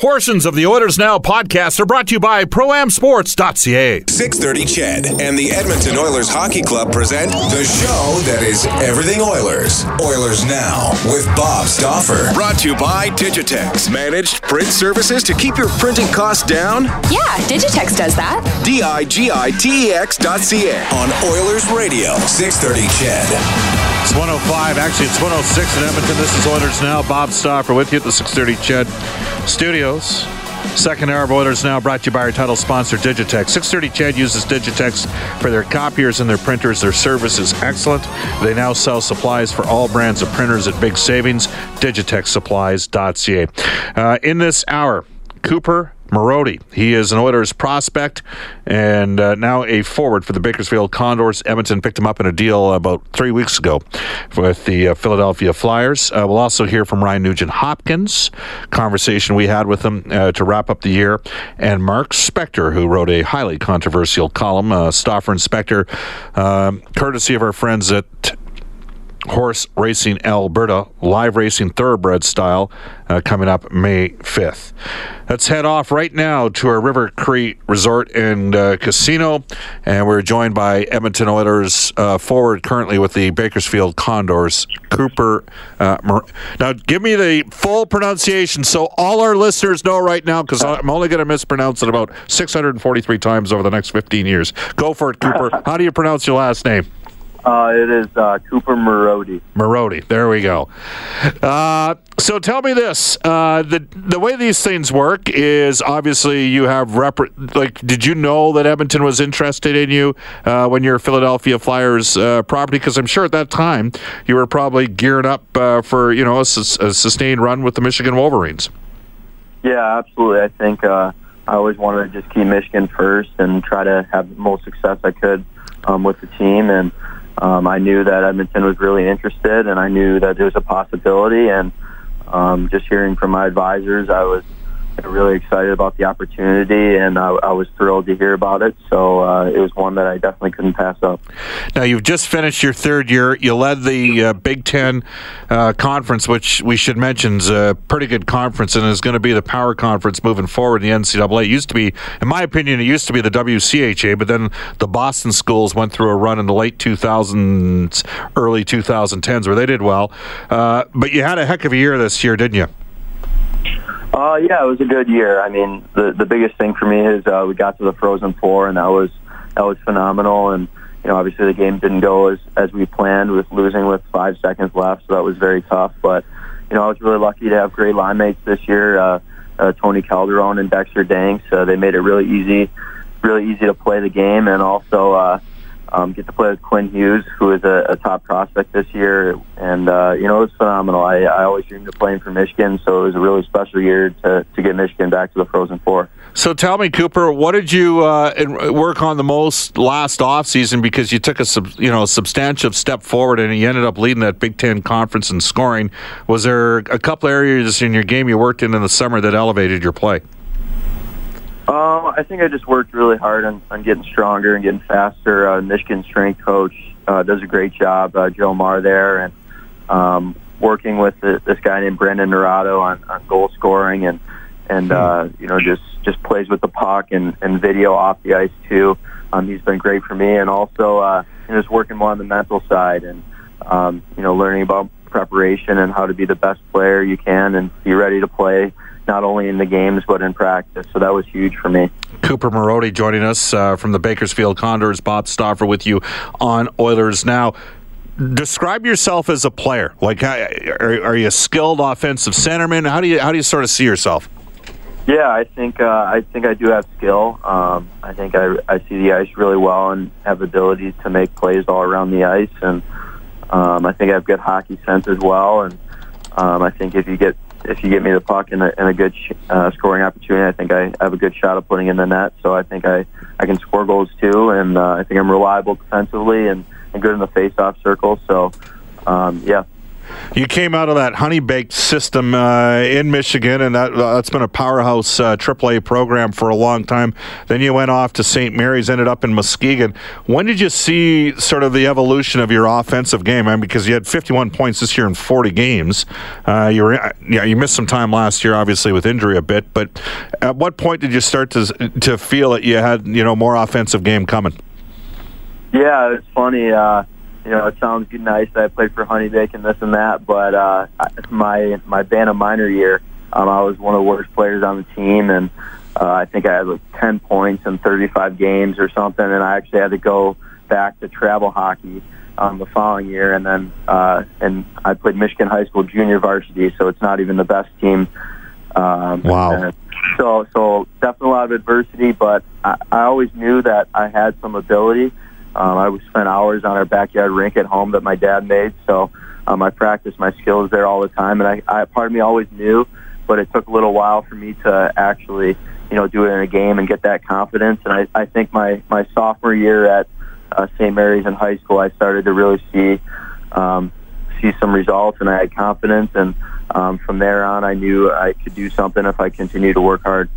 Portions of the Oilers Now podcast are brought to you by ProAmSports.ca. 630 Ched and the Edmonton Oilers Hockey Club present the show that is everything Oilers. Oilers Now with Bob Stauffer. Brought to you by Digitex. Managed print services to keep your printing costs down? Yeah, Digitex does that. D-I-G-I-T-E-X dot C-A. On Oilers Radio, 630 Ched. It's 105. Actually, it's 106 in Edmonton. This is Oilers Now. Bob Stauffer with you at the 630 Ched Studios. Second hour of Oilers Now brought to you by our title sponsor, Digitex. 630 Ched uses Digitex for their copiers and their printers. Their service is excellent. They now sell supplies for all brands of printers at big savings. DigitexSupplies.ca. Uh, in this hour, Cooper Marody. He is an Oilers prospect and uh, now a forward for the Bakersfield Condors. Edmonton picked him up in a deal about three weeks ago with the uh, Philadelphia Flyers. Uh, we'll also hear from Ryan Nugent Hopkins, conversation we had with him uh, to wrap up the year, and Mark Spector, who wrote a highly controversial column, uh, Stauffer and Spector, um, courtesy of our friends at Horse Racing Alberta, live racing thoroughbred style, uh, coming up May 5th. Let's head off right now to our River Cree Resort and uh, Casino, and we're joined by Edmonton Oilers uh, forward currently with the Bakersfield Condors, Cooper. Uh, Mar- now, give me the full pronunciation so all our listeners know right now, because I'm only going to mispronounce it about 643 times over the next 15 years. Go for it, Cooper. How do you pronounce your last name? Uh, it is uh, Cooper Marody. Marody. There we go. Uh, so tell me this: uh, the the way these things work is obviously you have rep. Like, did you know that Edmonton was interested in you uh, when you're Philadelphia Flyers uh, property? Because I'm sure at that time you were probably gearing up for you know a, a, sustained run with the Michigan Wolverines. Yeah, absolutely. I think I always wanted to just keep Michigan first and try to have the most success I could um, with the team and um, I knew that Edmonton was really interested, and I knew that there was a possibility. And um, just hearing from my advisors, I was really excited about the opportunity, and I, I was thrilled to hear about it. So uh, it was one that I definitely couldn't pass up. Now you've just finished your third year. You led the uh, Big Ten uh, conference, which we should mention is a pretty good conference, and is going to be the power conference moving forward. The NCAA it used to be, in my opinion, it used to be the WCHA, but then the Boston schools went through a run in the late 2000s, early 2010s where they did well. Uh, but you had a heck of a year this year, didn't you? Uh, yeah, it was a good year. I mean, the the biggest thing for me is uh, we got to the Frozen Four, and that was that was phenomenal. And you know, obviously the game didn't go as as we planned with losing with five seconds left, so that was very tough. But you know, I was really lucky to have great line mates this year. Uh, uh, Tony Calderone and Dexter Dancs. Uh, they made it really easy, really easy to play the game, and also uh, um, get to play with Quinn Hughes, who is a, a top prospect this year, and uh, you know it was phenomenal. I, I always dreamed of playing for Michigan, so it was a really special year to to get Michigan back to the Frozen Four. So tell me, Cooper, what did you uh, work on the most last off season? Because you took a sub, you know a substantial step forward, and you ended up leading that Big Ten conference in scoring. Was there a couple areas in your game you worked in in the summer that elevated your play? Uh, I think I just worked really hard on, on getting stronger and getting faster. Uh, Michigan strength coach uh, does a great job, uh, Joe Marr there, and um, working with the, this guy named Brandon Naurato on, on goal scoring and and uh, you know just just plays with the puck and, and video off the ice too. Um, he's been great for me, and also uh, you just working more on the mental side and um, you know learning about preparation and how to be the best player you can and be ready to play not only in the games but in practice. So that was huge for me. Cooper Marody joining us uh, from the Bakersfield Condors. Bob Stauffer with you on Oilers Now. Describe yourself as a player. Like, are, are you a skilled offensive centerman? How do you how do you sort of see yourself? Yeah, I think uh, I think I do have skill. Um, I think I, I see the ice really well and have ability to make plays all around the ice, and um, I think I have good hockey sense as well. And um, I think if you get if you get me the puck and a, and a good sh- uh, scoring opportunity, I think I have a good shot of putting in the net. So I think I, I can score goals too, and uh, I think I'm reliable defensively and, and good in the face-off circle. So, um, yeah, you came out of that honey baked system uh, in Michigan, and that, uh, that's been a powerhouse uh, AAA program for a long time. Then you went off to St. Mary's, ended up in Muskegon. When did you see sort of the evolution of your offensive game? I mean, because you had 51 points this year in 40 games. Uh, you were, yeah, you missed some time last year, obviously with injury a bit. But at what point did you start to to feel that you had you know more offensive game coming? Yeah, it's funny. Uh, you know, it sounds nice that I played for Honeybake and this and that, but uh, my my Bantam minor year, um, I was one of the worst players on the team, and uh, I think I had like 10 points in 35 games or something, and I actually had to go back to travel hockey um, the following year, and then uh, and I played Michigan High School junior varsity, so it's not even the best team. Um, wow. so so definitely a lot of adversity, but I, I always knew that I had some ability um, I would spend hours on our backyard rink at home that my dad made, so um, I practiced my skills there all the time. And I, I, part of me always knew, but it took a little while for me to actually, you know, do it in a game and get that confidence. And I, I think my my sophomore year at uh, St. Mary's in high school, I started to really see um, see some results, and I had confidence. And um, from there on, I knew I could do something if I continued to work hard.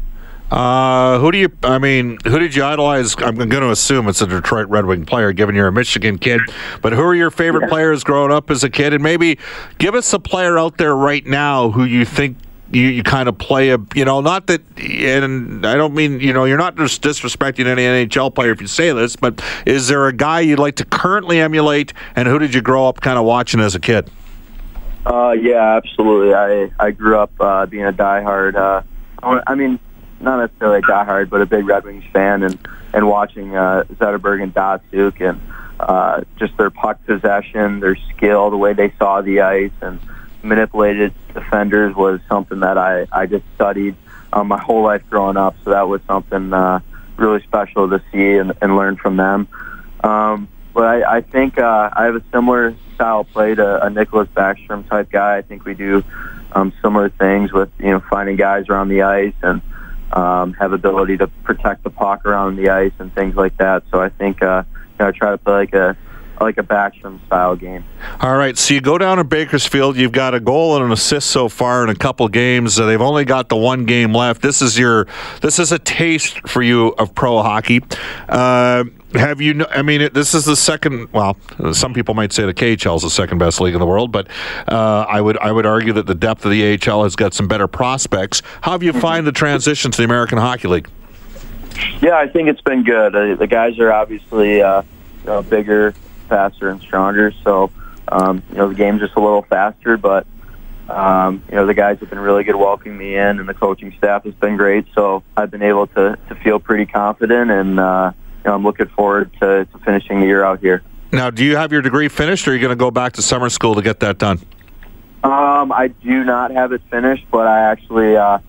Uh, who do you? I mean, who did you idolize? I'm going to assume it's a Detroit Red Wing player, given you're a Michigan kid. But who are your favorite yeah. players growing up as a kid? And maybe give us a player out there right now who you think you, you kind of play a you know not that and I don't mean you know you're not just disrespecting any NHL player if you say this, but is there a guy you'd like to currently emulate? And who did you grow up kind of watching as a kid? Uh, yeah, absolutely. I I grew up uh, being a diehard. Uh, I mean not necessarily a diehard, but a big Red Wings fan, and and watching uh, Zetterberg and Datsyuk and uh, just their puck possession, their skill, the way they saw the ice, and manipulated defenders was something that I I just studied um, my whole life growing up. So that was something uh, really special to see and, and learn from them. Um, but I, I think uh, I have a similar style play to a Nicklas Backstrom type guy. I think we do um, similar things with you know finding guys around the ice and um, have ability to protect the puck around the ice and things like that. So I think uh, you know, I try to play like a like a Backstrom style game. All right, so you go down to Bakersfield. You've got a goal and an assist so far in a couple games. They've only got the one game left. This is your this is a taste for you of pro hockey. Uh, have you? I mean, this is the second. Well, some people might say the KHL is the second best league in the world, but uh, I would I would argue that the depth of the AHL has got some better prospects. How have you find the transition to the American Hockey League? Yeah, I think it's been good. Uh, the guys are obviously uh, you know, bigger, faster, and stronger. So um, you know the game's just a little faster, but um, you know the guys have been really good welcoming me in, and the coaching staff has been great. So I've been able to to feel pretty confident and. Uh, know, I'm looking forward to, to finishing the year out here. Now, do you have your degree finished, or are you going to go back to summer school to get that done? Um, I do not have it finished, but I actually uh,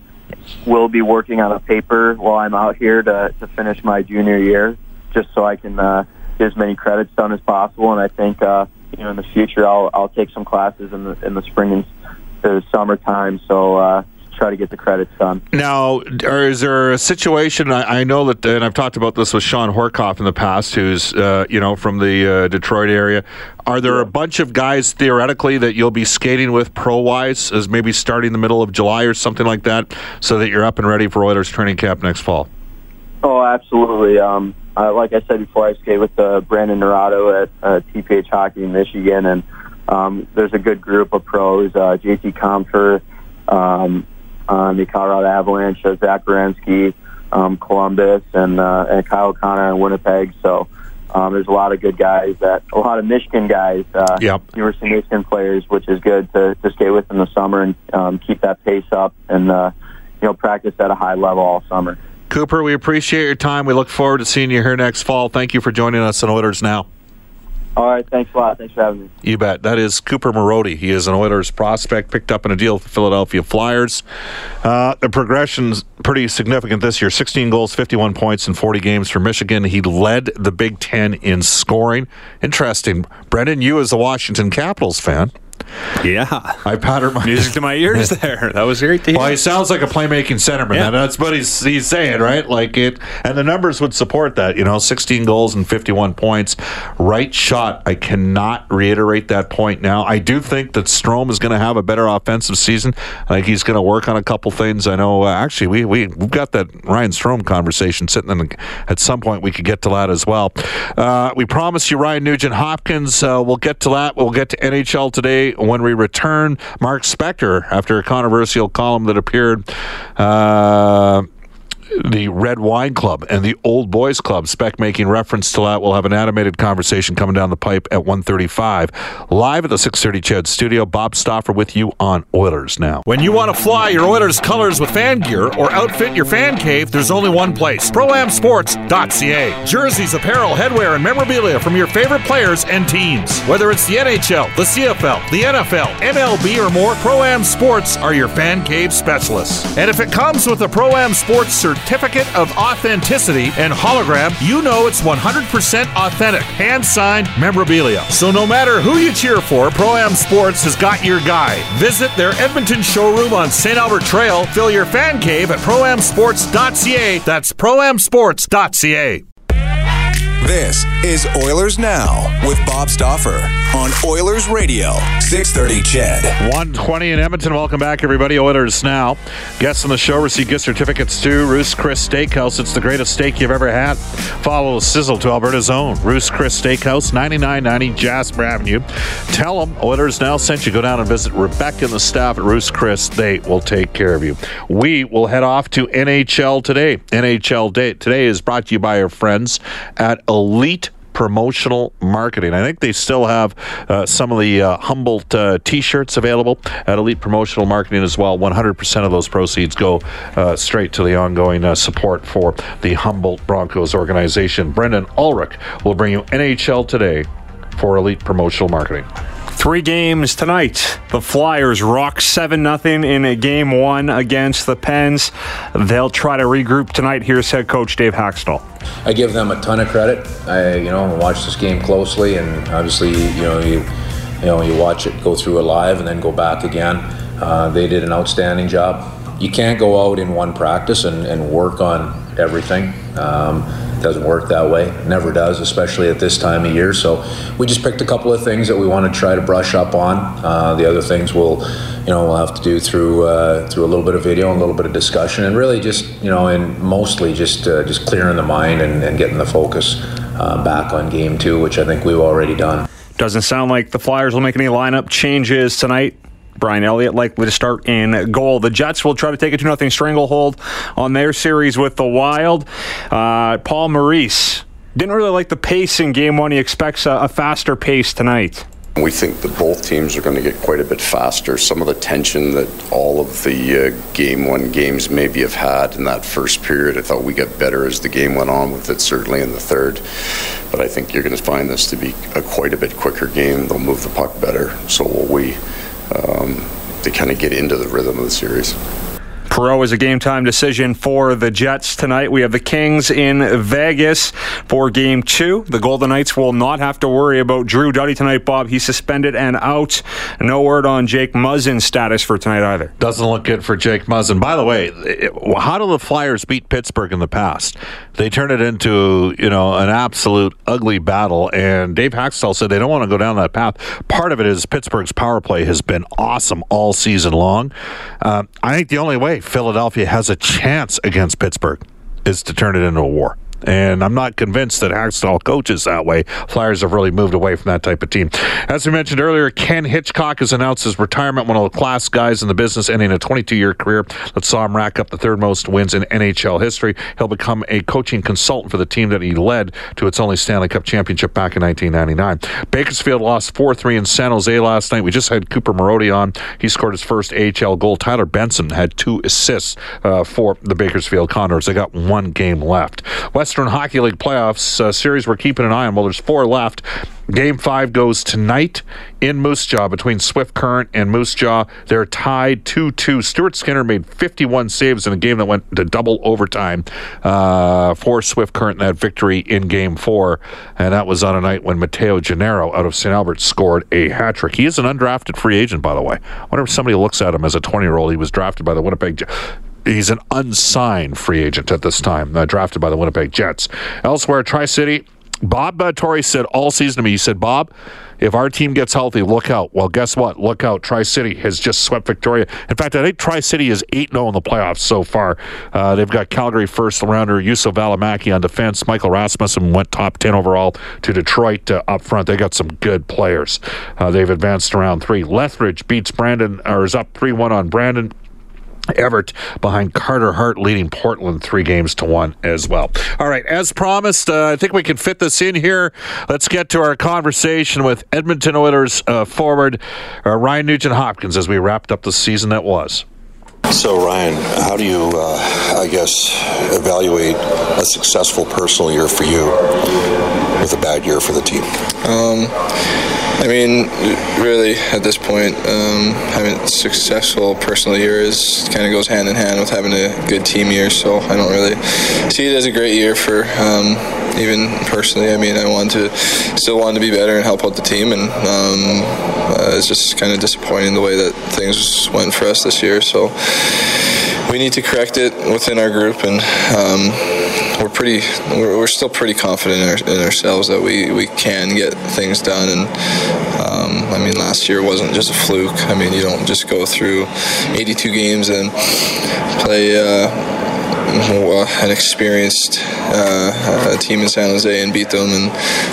will be working on a paper while I'm out here to, to finish my junior year, just so I can uh, get as many credits done as possible. And I think uh, you know in the future I'll I'll take some classes in the in the spring and the summertime. So uh, try to get the credits done. Now, is there a situation? I, I, know that, and I've talked about this with Shawn Horcoff in the past, who's uh, you know from the uh, Detroit area. Are there a bunch of guys theoretically that you'll be skating with pro wise, as maybe starting the middle of July or something like that, so that you're up and ready for Oilers training camp next fall? Oh, absolutely. Um, uh, like I said before, I skate with uh, Brandon Naurato at uh, TPH Hockey in Michigan, and um, there's a good group of pros. Uh, JT Compher, um, um, the Colorado Avalanche, uh, Zach Werenski, um, Columbus, and uh, and Kyle Connor in Winnipeg. So um, there's a lot of good guys that a lot of Michigan guys, uh, Yep. University of Michigan players, which is good to, to stay with in the summer and um, keep that pace up and uh, you know practice at a high level all summer. Cooper, we appreciate your time. We look forward to seeing you here next fall. Thank you for joining us on Oilers Now. All right, thanks a lot. Thanks for having me. You bet. That is Cooper Marody. He is an Oilers prospect, picked up in a deal with the Philadelphia Flyers. Uh, the progression's pretty significant this year 16 goals, 51 points in 40 games for Michigan. He led the Big Ten in scoring. Interesting. Brendan, you as a Washington Capitals fan. Yeah. I pattern my Music to my ears there. That was great to hear. Well, he sounds like a playmaking centerman. Yeah. that's what he's he's saying, right? Like it, and the numbers would support that. You know, 16 goals and 51 points, right shot. I cannot reiterate that point now. I do think that Strome is going to have a better offensive season. I think he's going to work on a couple things. I know. Uh, actually, we we we've got that Ryan Strome conversation sitting in. The, at some point, we could get to that as well. Uh, we promise you Ryan Nugent Hopkins. Uh, we'll get to that. We'll get to NHL today when we return. Mark Spector after a controversial column that appeared. Uh, the Red Wine Club and the Old Boys Club. Spec making reference to that. We'll have an animated conversation coming down the pipe at 1.35. Live at the 630 Ched studio. Bob Stauffer with you on Oilers Now. When you want to fly your Oilers colors with fan gear or outfit your fan cave, there's only one place ProAmSports.ca. Jerseys, apparel, headwear, and memorabilia from your favorite players and teams. Whether it's the NHL, the CFL, the NFL, MLB, or more, ProAm Sports are your fan cave specialists. And if it comes with a ProAm Sports certificate of authenticity and hologram, you know it's 100% authentic, hand signed memorabilia. So no matter who you cheer for, ProAm Sports has got your guy. Visit their Edmonton showroom on St. Albert Trail. Fill your fan cave at proamsports.ca. That's proamsports.ca. This is Oilers Now with Bob Stauffer on Oilers Radio, 630 Ched. 120 in Edmonton. Welcome back, everybody. Oilers now. Guests on the show receive gift certificates to Ruth's Chris Steakhouse. It's the greatest steak you've ever had. Follow the sizzle to Alberta's own Ruth's Chris Steakhouse, 9990 Jasper Avenue. Tell them Oilers now sent you. Go down and visit Rebecca and the staff at Ruth's Chris. They will take care of you. We will head off to NHL today. NHL Day today is brought to you by our friends at Elite promotional marketing. I think they still have uh, some of the uh, Humboldt uh, t-shirts available at Elite Promotional Marketing as well. 100% of those proceeds go uh, straight to the ongoing uh, support for the Humboldt Broncos organization. Brendan Ulrich will bring you NHL today for Elite Promotional Marketing. Three games tonight. The Flyers rock 7 0 in a game one against the Pens. They'll try to regroup tonight. Here's head coach Dave Hakstol. I give them a ton of credit. I, you know, watch this game closely, and obviously, you know, you, you know, you watch it go through a live and then go back again. Uh, they did an outstanding job. You can't go out in one practice and, and work on everything. Um, doesn't work that way. Never does, especially at this time of year. So we just picked a couple of things that we want to try to brush up on. Uh, the other things we'll, you know, we'll have to do through uh, through a little bit of video and a little bit of discussion, and really just, you know, and mostly just uh, just clearing the mind and, and getting the focus uh, back on game two, which I think we've already done. Doesn't sound like the Flyers will make any lineup changes tonight. Brian Elliott likely to start in goal. The Jets will try to take a 2 0 stranglehold on their series with the Wild. Uh, Paul Maurice didn't really like the pace in game one. He expects a, a faster pace tonight. We think that both teams are going to get quite a bit faster. Some of the tension that all of the uh, game one games maybe have had in that first period, I thought we got better as the game went on with it, certainly in the third. But I think you're going to find this to be a quite a bit quicker game. They'll move the puck better. So will we. Um, to kind of get into the rhythm of the series. Perreault is a game time decision for the Jets tonight. We have the Kings in Vegas for game two. The Golden Knights will not have to worry about Drew Doughty tonight, Bob. He's suspended and out. No word on Jake Muzzin's status for tonight either. Doesn't look good for Jake Muzzin. By the way, how do the Flyers beat Pittsburgh in the past? They turned it into you know an absolute ugly battle, and Dave Hakstol said they don't want to go down that path. Part of it is Pittsburgh's power play has been awesome all season long. Uh, I think the only way Philadelphia has a chance against Pittsburgh is to turn it into a war. And I'm not convinced that Hakstol coaches that way. Flyers have really moved away from that type of team. As we mentioned earlier, Ken Hitchcock has announced his retirement, one of the class guys in the business, ending a 22 year career that saw him rack up the third most wins in NHL history. He'll become a coaching consultant for the team that he led to its only Stanley Cup championship back in 1999. Bakersfield lost 4 3 in San Jose last night. We just had Cooper Marody on. He scored his first AHL goal. Tyler Benson had two assists uh, for the Bakersfield Condors. They got one game left. Western Hockey League playoffs uh, series we're keeping an eye on. Well, there's four left. Game five goes tonight in Moose Jaw between Swift Current and Moose Jaw. They're tied 2 2. Stuart Skinner made 51 saves in a game that went to double overtime uh, for Swift Current that victory in game four. And that was on a night when Matteo Gennaro out of St. Albert scored a hat trick. He is an undrafted free agent, by the way. I wonder if somebody looks at him as a 20 year old. He was drafted by the Winnipeg he's an unsigned free agent at this time, uh, drafted by the Winnipeg Jets. Elsewhere, Tri City Bob uh, Tory said all season to me, he said, Bob, if our team gets healthy, look out. Well, guess what? Look out. Tri City has just swept Victoria. In fact, I think Tri City is 8 0 in the playoffs so far. Uh, they've got Calgary first rounder Juuso Valimaki on defense. Michael Rasmussen went top 10 overall to Detroit uh, up front. They got some good players. Uh, they've advanced to round three. Lethbridge beats Brandon, or is up 3 1 on Brandon. Everett behind Carter Hart leading Portland three games to one as well. All right, as promised, uh, I think we can fit this in here. Let's get to our conversation with Edmonton Oilers uh, forward uh, Ryan Nugent Hopkins as we wrapped up the season that was. So, Ryan, how do you, uh, I guess, evaluate a successful personal year for you with a bad year for the team? Um, I mean, really, at this point, um, having a successful personal year is kind of goes hand in hand with having a good team year. So I don't really see it as a great year for um, even personally. I mean, I want to still want to be better and help out the team, and um, uh, it's just kind of disappointing the way that things went for us this year. So we need to correct it within our group, and um, we're pretty, we're, we're, still pretty confident in, our, in, ourselves that we, we can get things done. And um, I mean, last year wasn't just a fluke. I mean, you don't just go through 82 games and play. Uh, an experienced uh, team in San Jose and beat them, and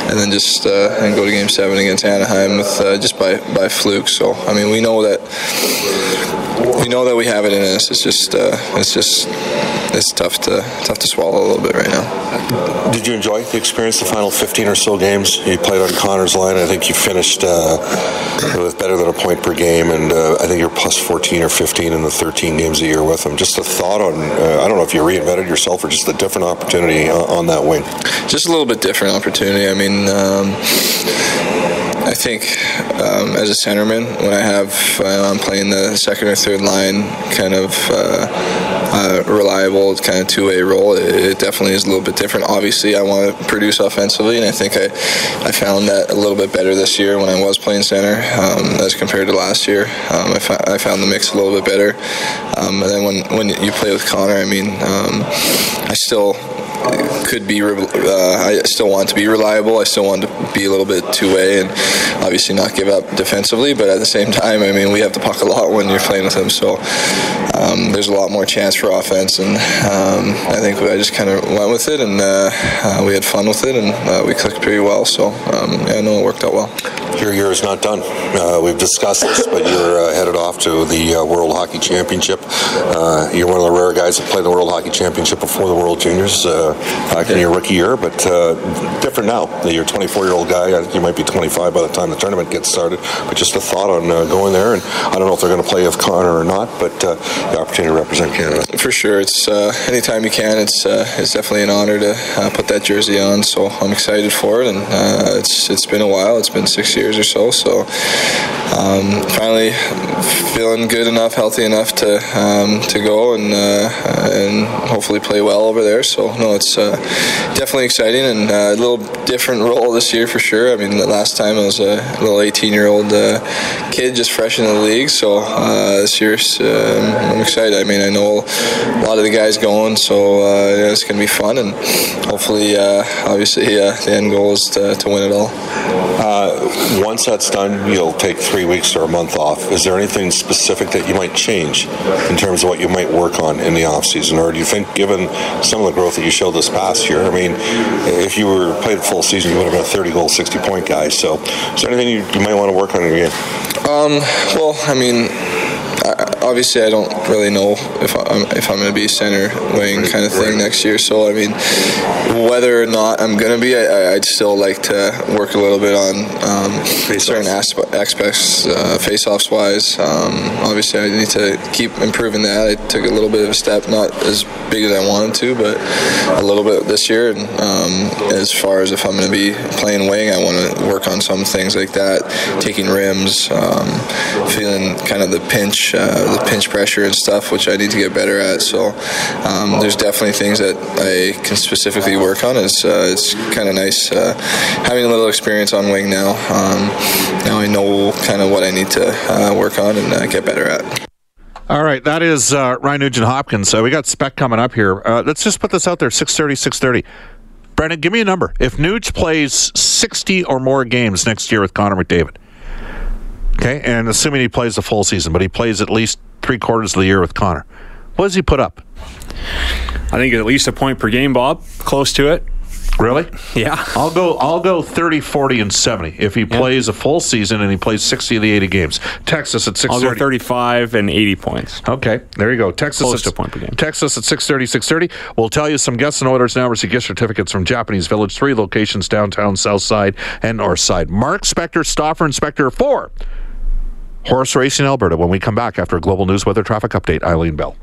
and then just uh, and go to Game Seven against Anaheim with uh, just by by fluke. So I mean, we know that we know that we have it in us. It's just uh, it's just it's tough to tough to swallow a little bit right now. Did you enjoy the experience? The final 15 or so games you played on Connor's line. I think you finished uh, with better than a point per game, and uh, I think you're plus 14 or 15 in the 13 games a year with him. Just a thought on uh, I don't know if you reinvented yourself or just a different opportunity on that wing. Just a little bit different opportunity. I mean. Um, I think um, as a centerman, when I have uh, I'm playing the second or third line, kind of uh, uh, reliable, kind of two-way role, it, it, definitely is a little bit different. Obviously, I want to produce offensively, and I think I, I found that a little bit better this year when I was playing center um, as compared to last year. Um, I, I, found the mix a little bit better, um, and then when when you play with Connor, I mean, um, I still could be. Uh, I still want to be reliable. I still want to be a little bit two way, and obviously not give up defensively. But at the same time, I mean, we have to puck a lot when you're playing with them. so um, there's a lot more chance for offense. And um, I think I just kind of went with it, and uh, uh, we had fun with it, and uh, we clicked pretty well. So um, yeah, I know it worked out well. Your year is not done. Uh, we've discussed this, but you're uh, headed off to the World Hockey Championship. you're one of the rare guys that played the World Hockey Championship before the World Juniors back in your rookie year, but uh, different now. You're a 24 year old guy. You might be 25 by the time the tournament gets started. But just a thought on uh, going there, and I don't know if they're going to play with Connor or not, but uh, the opportunity to represent Canada. For sure, it's uh, anytime you can. It's uh, it's definitely an honor to uh, put that jersey on. So I'm excited for it, and it's it's been a while. It's been six years or so. So um, finally feeling good enough, healthy enough to um, to go and and hopefully play well over there. So no, it's uh, definitely exciting and uh, a little different role this year for sure. I mean, the last time I was a little 18 year old uh, kid just fresh in the league, so uh, this year um, I'm excited. I mean, I know a lot of the guys going, so yeah, it's going to be fun and hopefully, obviously, the end goal is to, to win it all. once that's done, you'll take three weeks or a month off. Is there anything specific that you might change in terms of what you might work on in the off season, or do you think, given some of the growth that you showed this past this year. I mean, if you were played full season, you would have been a 30 goal, 60 point guy. So, is there anything you, you might want to work on in your game? Um, well, I mean, I, obviously, I don't really know if I'm if I'm going to be center wing kind of thing next year. So, I mean, whether or not I'm going to be, I, would still like to work a little bit on um, certain aspe- aspects, uh, face-offs wise. Um, obviously, I need to keep improving that. I took a little bit of a step, not as big as I wanted to, but a little bit this year. And um, as far as if I'm going to be playing wing, I want to work on some things like that, taking rims, um, feeling kind of the pinch, uh, the pinch pressure and stuff, which I need to get better at. So um, there's definitely things that I can specifically work on. It's uh, it's kind of nice uh, having a little experience on wing now. Um, now I know kind of what I need to uh, work on and get better at. All right, that is uh, Ryan Nugent Hopkins. Uh, we got spec coming up here. Let's just put this out there: 6:30, 6:30. Brendan, give me a number. If Nuge plays 60 or more games next year with Connor McDavid, okay, and assuming he plays the full season, but he plays at least three quarters of the year with Connor, what does he put up? I think at least a point per game, Bob. Close to it. Really? Yeah. I'll go I'll go 30, 40 and 70 if he yeah. plays a full season and he plays 60 of the 80 games. Texas at 630. I'll go 35 and 80 points. Okay. There you go. Texas Close at, point per game. Texas at 630 630. We'll tell you some guests and orders now receive gift certificates from Japanese Village, three locations downtown, south side, and north side. Mark Spector, Stauffer Inspector 4. Horse Racing Alberta when we come back after a global news weather traffic update. Eileen Bell.